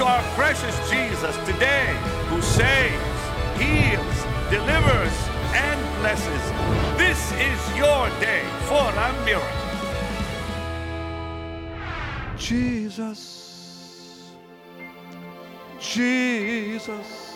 To our precious Jesus today who saves, heals, delivers, and blesses. This is your day for a miracle. Jesus, Jesus.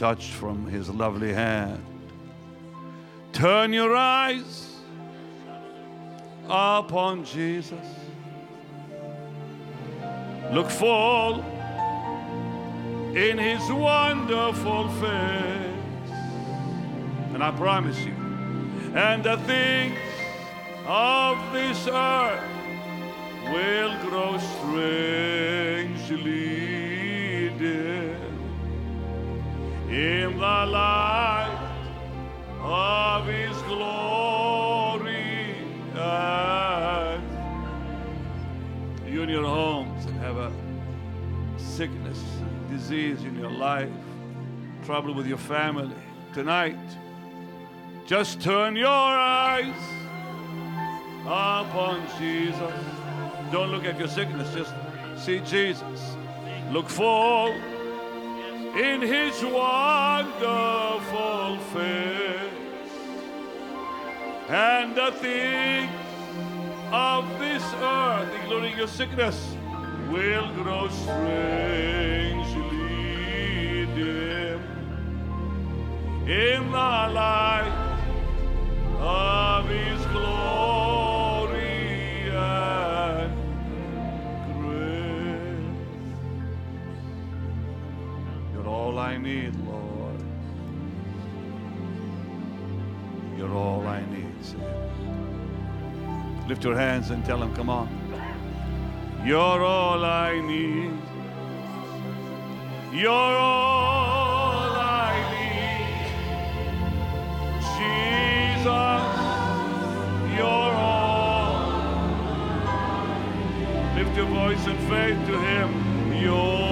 Touch from his lovely hand, turn your eyes upon Jesus. Look full in his wonderful face. And I promise you, and the things of this earth will grow strangely dim in the light of his glory. And you in your homes and have a sickness, disease in your life, trouble with your family, tonight, just turn your eyes upon Jesus. Don't look at your sickness, just see Jesus. Look full in his wonderful face. And the things of this earth, including your sickness, will grow strangely dim in the light of his glory I need, Lord. You're all I need. Lift your hands and tell him, come on. You're all I need. You're all I need. Jesus, you're all. Lift your voice in faith to Him. You're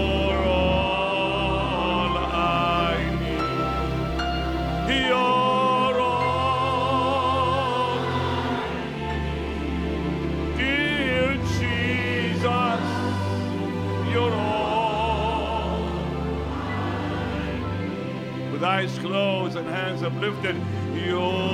eyes closed and hands uplifted. You're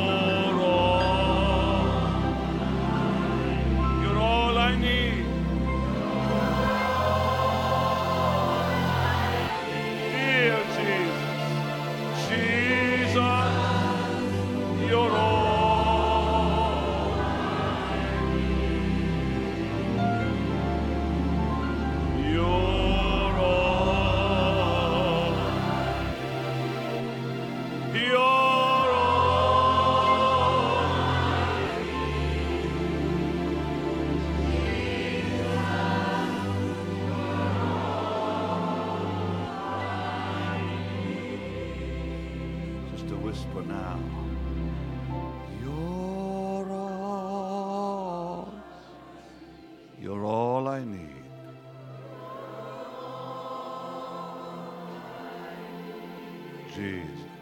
Jesus.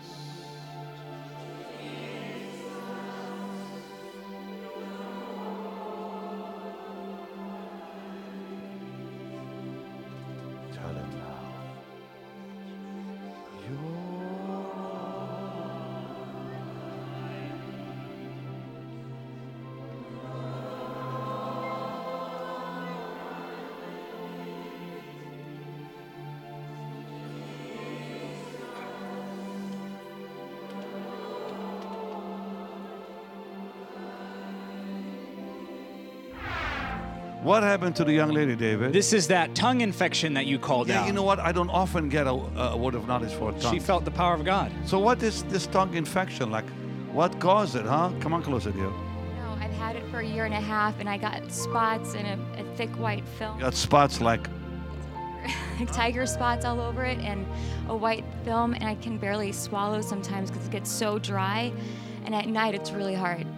What happened to the young lady, David? This is that tongue infection that you called yeah, out. you know what? I don't often get a, a word of knowledge for a tongue. She felt the power of God. so what is this tongue infection like? What caused it, huh? Come on closer, dear. No, I've had it for a year and a half, and I got spots and a, a thick white film, Got spots like like tiger spots all over it, and a white film, and I can barely swallow sometimes because it gets so dry. And at night, it's really hard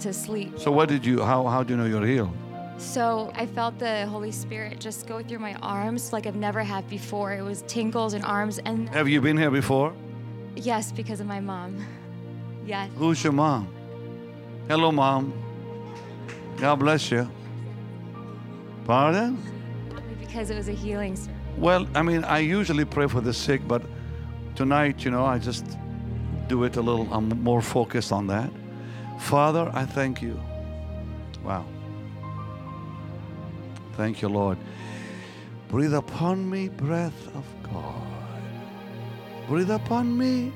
to sleep. So what did you? How how do you know you're healed? So I felt the Holy Spirit just go through my arms like I've never had before. It was tingles in arms, and Have you been here before? yes, because of my mom. Yes. Who's your mom? Hello, mom. God bless you. Pardon? Because it was a healing service. Well, I mean, I usually pray for the sick, but tonight, you know, I just do it a little. I'm more focused on that. Father, I thank you. Wow. Thank you, Lord. Breathe upon me, breath of God. Breathe upon me,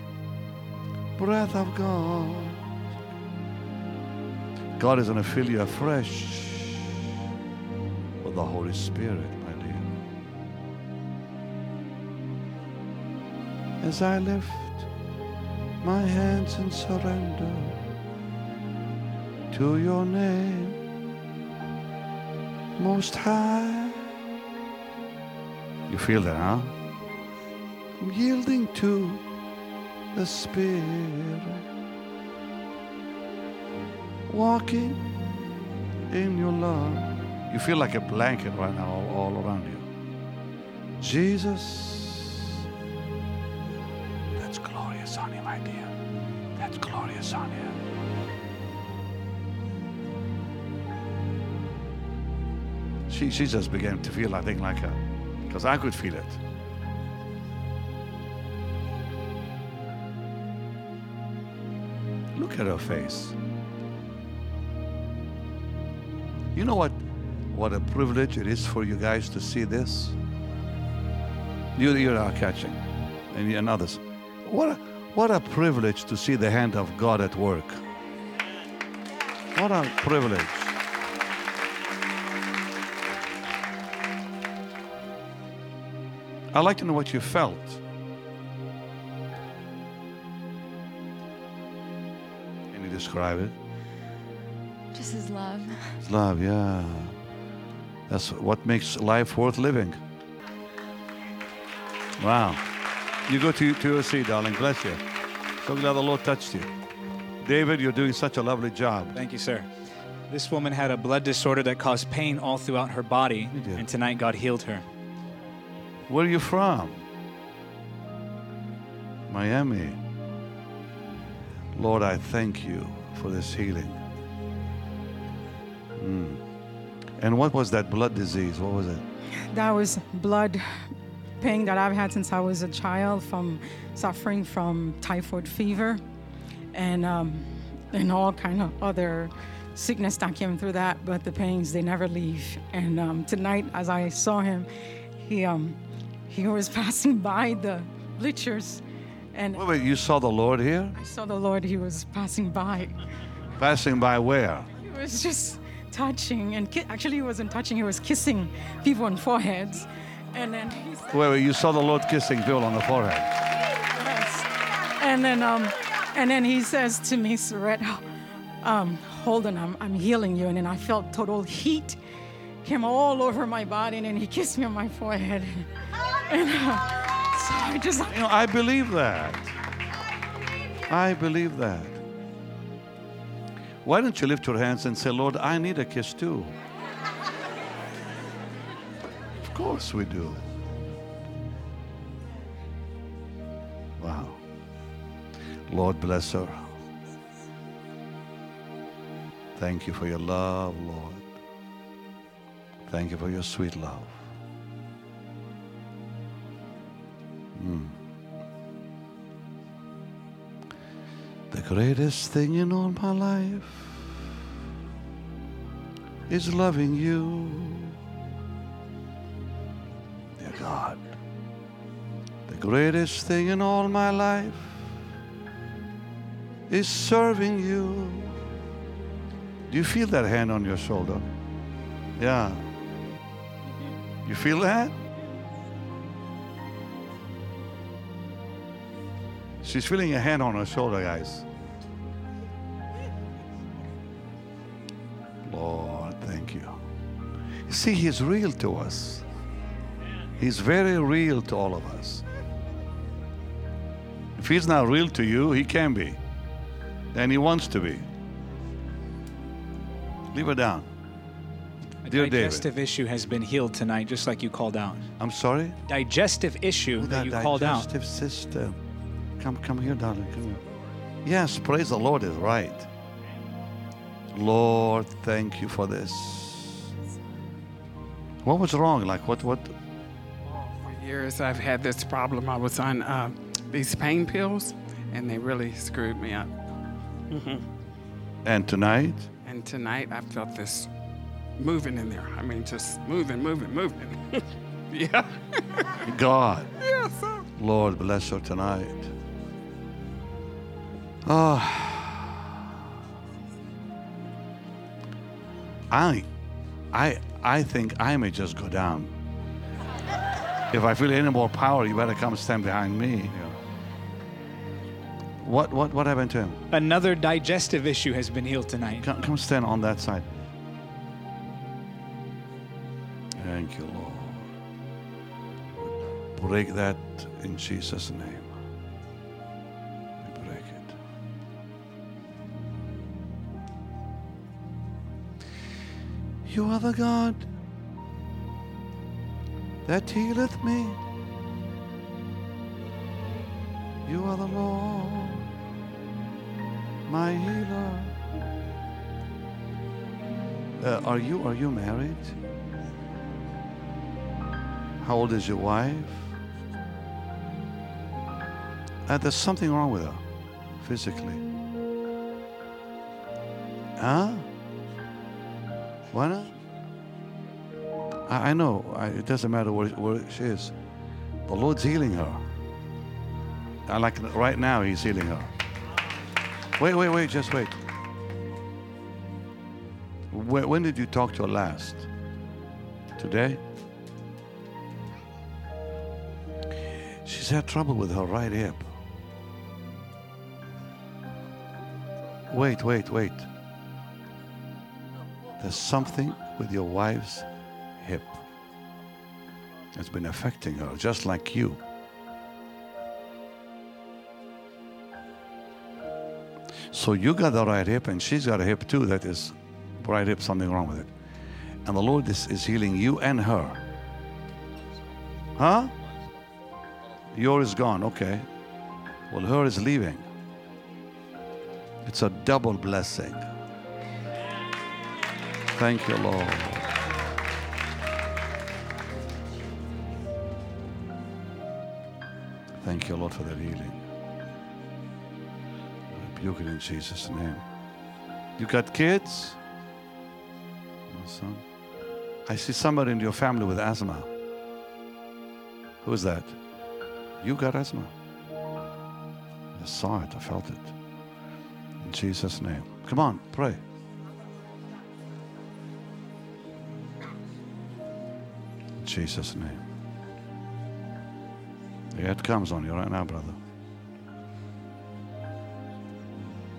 breath of God. God is going to fill you afresh with the Holy Spirit, my dear. As I lift my hands in surrender to your name, Most High. You feel that, huh? I'm yielding to the Spirit, walking in your love. You feel like a blanket right now all, all around you. Jesus, She, she just began to feel, I think, like a, because I could feel it. Look at her face. You know what, what a privilege it is for you guys to see this? You, you are catching, and, and others. What a, what a privilege to see the hand of God at work. What a privilege. I'd like to know what you felt. Can you describe it? Just his love. It's love, yeah. That's what makes life worth living. Wow. You go to, to your seat, darling. Bless you. So glad the Lord touched you. David, you're doing such a lovely job. Thank you, sir. This woman had a blood disorder that caused pain all throughout her body, and tonight God healed her. Where are you from? Miami. Lord, I thank you for this healing. Mm. And what was that blood disease? What was it? That was blood pain that I've had since I was a child from suffering from typhoid fever and um, and all kind of other sickness that came through that. But the pains they never leave. And um, tonight, as I saw him, he um, he was passing by the bleachers, and Wait, wait, you saw the Lord here? I saw the Lord. He was passing by. Passing by where? He was just touching and ki- actually he wasn't touching. He was kissing people on foreheads, and then he said, Wait, wait, you saw the Lord kissing Bill on the forehead. Yes. And then um, and then he says to me, Surette, um, hold on, I'm, I'm healing you. And then I felt total heat came all over my body, and then he kissed me on my forehead. And uh, so I just You know, I believe that. I believe that. Why don't you lift your hands and say, Lord, I need a kiss too? of course we do. Wow. Lord, bless her. Thank you for your love, Lord. Thank you for your sweet love. Mm. The greatest thing in all my life is loving you. Dear God, the greatest thing in all my life is serving you. Do you feel that hand on your shoulder? Yeah. You feel that? She's feeling a hand on her shoulder, guys. Lord, thank you. You see, He's real to us. He's very real to all of us. If He's not real to you, He can be. And He wants to be. Leave it down. A Dear David. digestive issue has been healed tonight, just like you called out. I'm sorry? Digestive issue that you called out. digestive system. Come, come here, darling. Come here. Yes, praise the Lord is right. Lord, thank you for this. What was wrong? Like what? What? For years, I've had this problem. I was on uh, these pain pills, and they really screwed me up. And tonight, And tonight, I felt this moving in there. I mean, just moving, moving, moving. yeah. God, yeah. So Lord, bless her tonight. Oh, I, I, I think I may just go down. If I feel any more power, you better come stand behind me. What, what, what happened to him? Another digestive issue has been healed tonight. Come, come stand on that side. Thank you, Lord. Break that in Jesus' name. You are the God that healeth me. You are the Lord, my healer. Uh, are you are you married? How old is your wife? Uh, there's something wrong with her, physically. Huh? Why not? I, I know. I, it doesn't matter where, she is. The Lord's healing her. I like right now He's healing her. Wait, wait, wait. Just wait. When did you talk to her last? Today? She's had trouble with her right hip. Wait, wait, wait. There's something with your wife's hip that's been affecting her, just like you. So you got the right hip, and she's got a hip too that is right hip, something wrong with it. And the Lord is, is healing you and her. Huh? Yours is gone, okay. Well, her is leaving. It's a double blessing. Thank you, Lord. Thank you, Lord, for that healing. I rebuke it in Jesus' name. You got kids? No, son. I see somebody in your family with asthma. Who is that? You got asthma. I saw it, I felt it. In Jesus' name. Come on, pray. Jesus' name. Yeah, it comes on you right now, brother.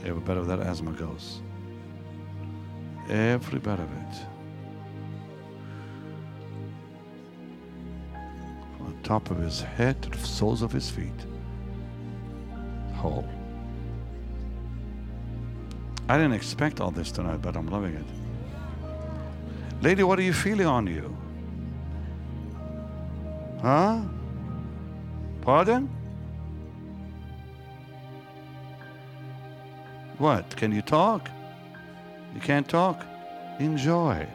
Every bit of that asthma goes. Every bit of it. From the top of his head to the soles of his feet. Whole. I didn't expect all this tonight, but I'm loving it. Lady, what are you feeling on you? Huh? Pardon? What? Can you talk? You can't talk? Enjoy.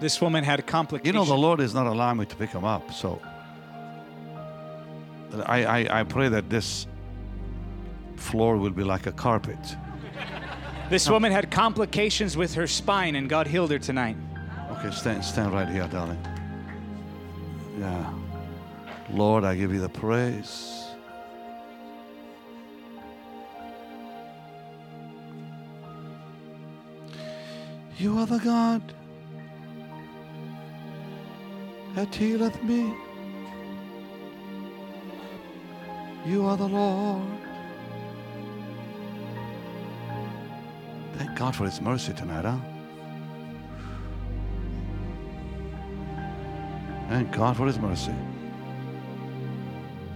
This woman had complications. You know, the Lord is not allowing me to pick him up, so I, I, I pray that this floor will be like a carpet. This woman had complications with her spine, and God healed her tonight. Okay, stand, stand right here, darling. Yeah. Lord, I give you the praise. You are the God that healeth me. You are the Lord. Thank God for His mercy tonight, huh? Thank God for His mercy.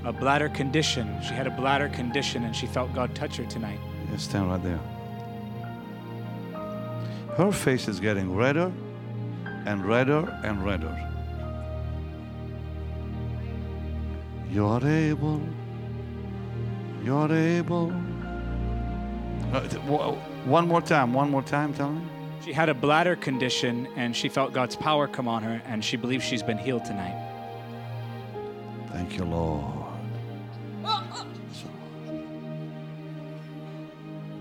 A bladder condition. She had a bladder condition, and she felt God touch her tonight. Yeah, stand right there. Her face is getting redder and redder and redder. You are able. You are able. Uh, One more time, one more time, tell me. She had a bladder condition, and she felt God's power come on her, and she believes she's been healed tonight. Thank you, Lord.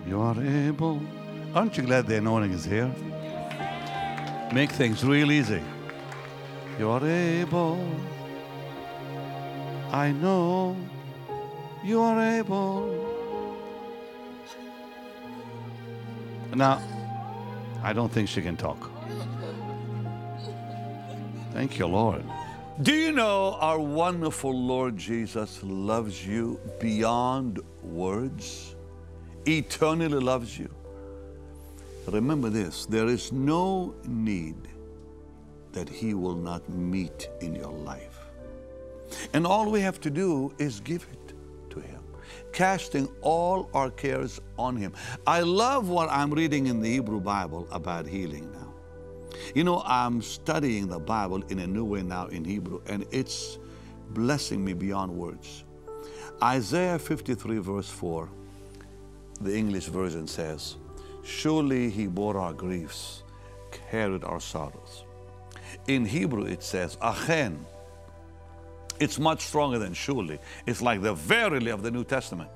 You are able. Aren't you glad the anointing is here? Make things real easy. You are able. I know you are able. Now, I don't think she can talk. Thank you, Lord. Do you know our wonderful Lord Jesus loves you beyond words? Eternally loves you. Remember this there is no need that He will not meet in your life. And all we have to do is give it casting all our cares on Him. I love what I'm reading in the Hebrew Bible about healing now. You know, I'm studying the Bible in a new way now in Hebrew, and it's blessing me beyond words. Isaiah 53, verse 4, the English version says, Surely he bore our griefs, carried our sorrows. In Hebrew, it says, Achen. It's much stronger than surely. It's like the verily of the New Testament.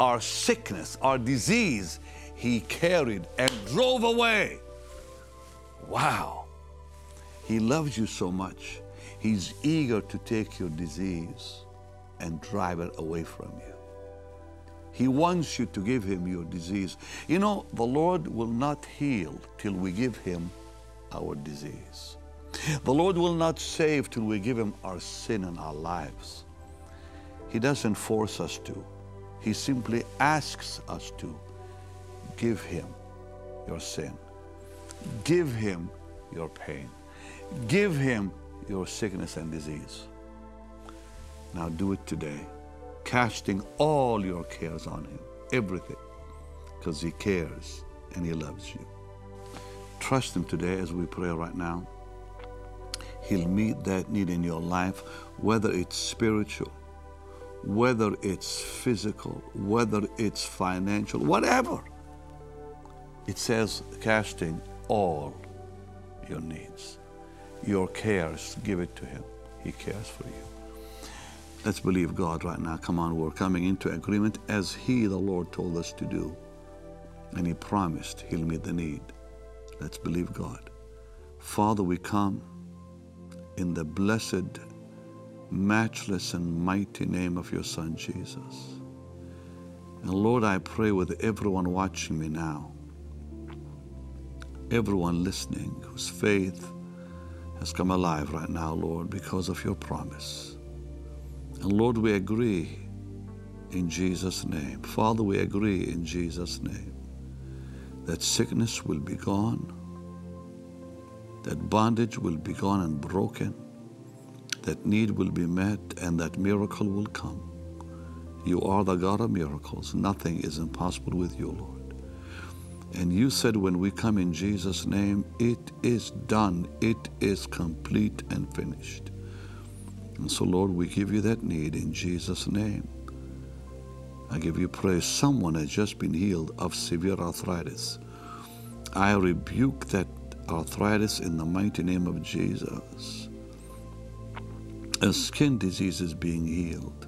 Our sickness, our disease, he carried and drove away. Wow. He loves you so much. He's eager to take your disease and drive it away from you. He wants you to give him your disease. You know, the Lord will not heal till we give him our disease. The Lord will not save till we give him our sin and our lives. He doesn't force us to. He simply asks us to give him your sin. Give him your pain. Give him your sickness and disease. Now do it today, casting all your cares on him, everything, because he cares and he loves you. Trust him today as we pray right now. He'll meet that need in your life, whether it's spiritual, whether it's physical, whether it's financial, whatever. It says casting all your needs. your cares, give it to Him. He cares for you. Let's believe God right now. Come on, we're coming into agreement as He, the Lord, told us to do. And He promised He'll meet the need. Let's believe God. Father, we come in the blessed, matchless, and mighty name of your Son, Jesus. And Lord, I pray with everyone watching me now, everyone listening whose faith has come alive right now, Lord, because of your promise. And Lord, we agree in Jesus' name. Father, we agree in Jesus' name that sickness will be gone, that bondage will be gone and broken, that need will be met, and that miracle will come. You are the God of miracles. Nothing is impossible with you, Lord. And you said, when we come in Jesus' name, it is done, it is complete and finished. And so, Lord, we give you that need in Jesus' name. I give you praise. Someone has just been healed of severe arthritis. I rebuke that arthritis in the mighty name of Jesus. A skin disease is being healed.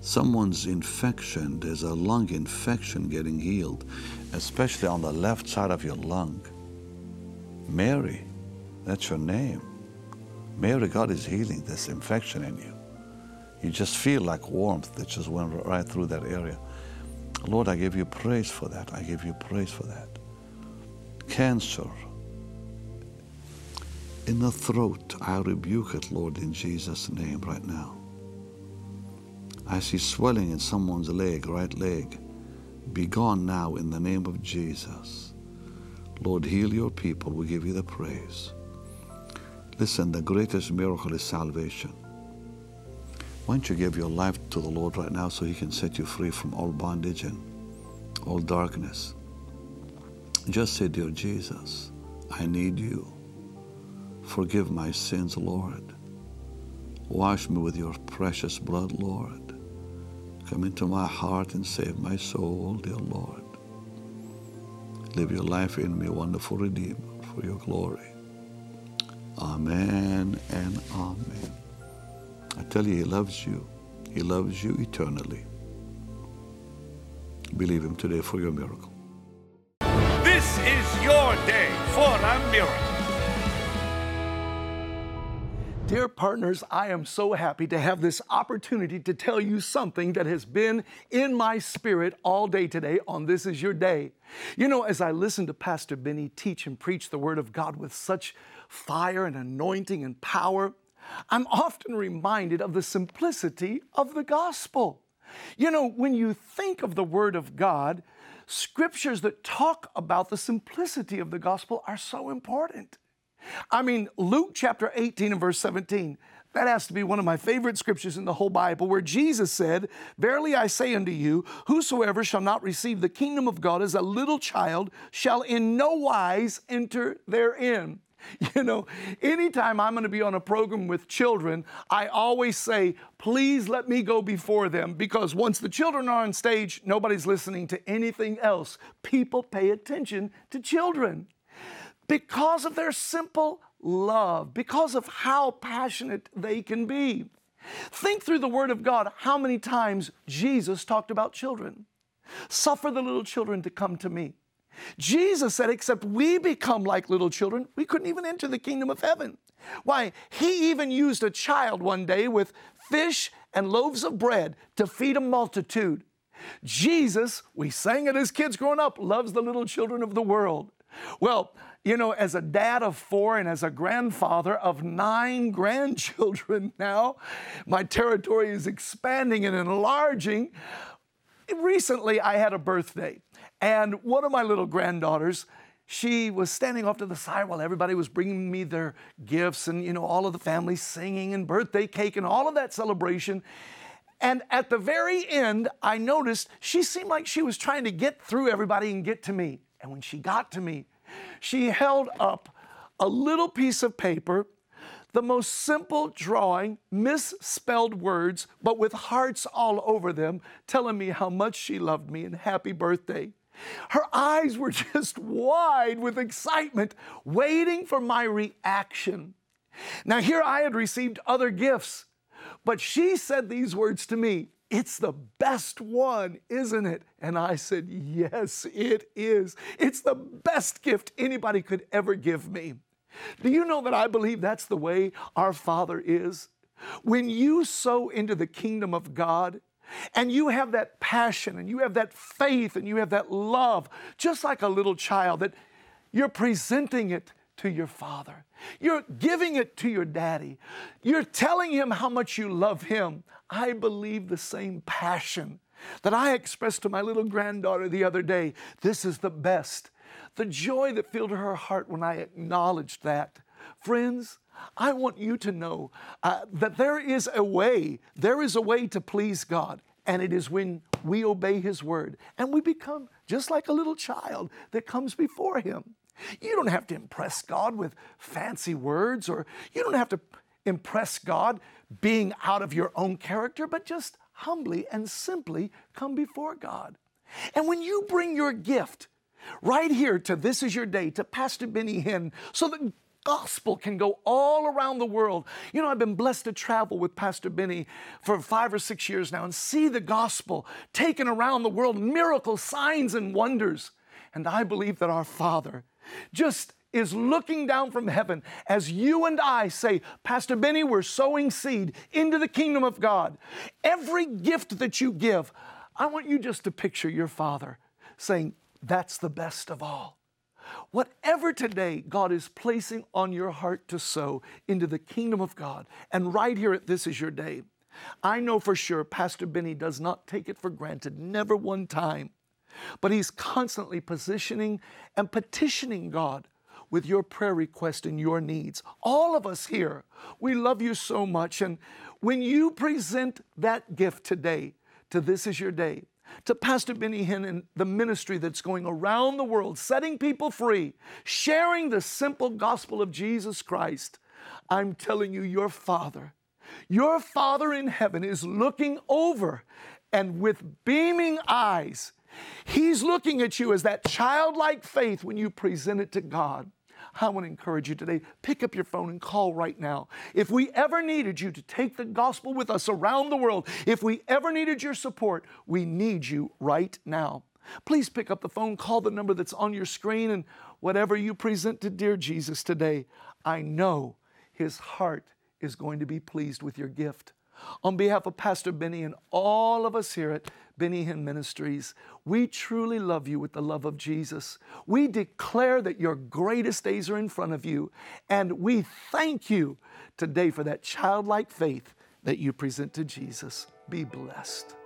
Someone's infection, there's a lung infection getting healed, especially on the left side of your lung. Mary, that's your name. Mary, God is healing this infection in you. You just feel like warmth that just went right through that area. Lord, I give you praise for that. I give you praise for that. Cancer in the throat, I rebuke it, Lord, in Jesus' name right now. I see swelling in someone's leg, right leg. Be gone now in the name of Jesus. Lord, heal your people. We give you the praise. Listen, the greatest miracle is salvation. Why don't you give your life to the Lord right now so He can set you free from all bondage and all darkness? Just say, Dear Jesus, I need you. Forgive my sins, Lord. Wash me with your precious blood, Lord. Come into my heart and save my soul, dear Lord. Live your life in me, wonderful Redeemer, for your glory. Amen and amen. I tell you, He loves you. He loves you eternally. Believe Him today for your miracle. Is your day for a miracle. Dear partners, I am so happy to have this opportunity to tell you something that has been in my spirit all day today on This Is Your Day. You know, as I listen to Pastor Benny teach and preach the Word of God with such fire and anointing and power, I'm often reminded of the simplicity of the gospel. You know, when you think of the Word of God, scriptures that talk about the simplicity of the gospel are so important. I mean, Luke chapter 18 and verse 17. That has to be one of my favorite scriptures in the whole Bible, where Jesus said, Verily I say unto you, whosoever shall not receive the kingdom of God as a little child shall in no wise enter therein. You know, anytime I'm going to be on a program with children, I always say, please let me go before them because once the children are on stage, nobody's listening to anything else. People pay attention to children because of their simple love, because of how passionate they can be. Think through the Word of God how many times Jesus talked about children. Suffer the little children to come to me. Jesus said, except we become like little children, we couldn't even enter the kingdom of heaven. Why, he even used a child one day with fish and loaves of bread to feed a multitude. Jesus, we sang it as kids growing up, loves the little children of the world. Well, you know, as a dad of four and as a grandfather of nine grandchildren now, my territory is expanding and enlarging. Recently, I had a birthday, and one of my little granddaughters, she was standing off to the side while everybody was bringing me their gifts and, you know, all of the family singing and birthday cake and all of that celebration. And at the very end, I noticed she seemed like she was trying to get through everybody and get to me. And when she got to me, she held up a little piece of paper, the most simple drawing, misspelled words, but with hearts all over them, telling me how much she loved me and happy birthday. Her eyes were just wide with excitement, waiting for my reaction. Now, here I had received other gifts, but she said these words to me It's the best one, isn't it? And I said, Yes, it is. It's the best gift anybody could ever give me. Do you know that I believe that's the way our Father is? When you sow into the kingdom of God, and you have that passion and you have that faith and you have that love, just like a little child, that you're presenting it to your father. You're giving it to your daddy. You're telling him how much you love him. I believe the same passion that I expressed to my little granddaughter the other day. This is the best. The joy that filled her heart when I acknowledged that. Friends, I want you to know uh, that there is a way, there is a way to please God, and it is when we obey His word and we become just like a little child that comes before Him. You don't have to impress God with fancy words, or you don't have to impress God being out of your own character, but just humbly and simply come before God. And when you bring your gift right here to This Is Your Day, to Pastor Benny Hinn, so that gospel can go all around the world. You know, I've been blessed to travel with Pastor Benny for five or six years now and see the gospel taken around the world, miracles, signs, and wonders. And I believe that our Father just is looking down from heaven as you and I say, Pastor Benny, we're sowing seed into the kingdom of God. Every gift that you give, I want you just to picture your Father saying, That's the best of all. Whatever today God is placing on your heart to sow into the kingdom of God, and right here at This Is Your Day, I know for sure Pastor Benny does not take it for granted, never one time. But he's constantly positioning and petitioning God with your prayer request and your needs. All of us here, we love you so much. And when you present that gift today to This Is Your Day, to Pastor Benny Hinn and the ministry that's going around the world, setting people free, sharing the simple gospel of Jesus Christ. I'm telling you, your Father, your Father in heaven is looking over and with beaming eyes, He's looking at you as that childlike faith when you present it to God. I want to encourage you today pick up your phone and call right now. If we ever needed you to take the gospel with us around the world, if we ever needed your support, we need you right now. Please pick up the phone, call the number that's on your screen, and whatever you present to dear Jesus today, I know his heart is going to be pleased with your gift. On behalf of Pastor Benny and all of us here at Benny Hinn Ministries, we truly love you with the love of Jesus. We declare that your greatest days are in front of you, and we thank you today for that childlike faith that you present to Jesus. Be blessed.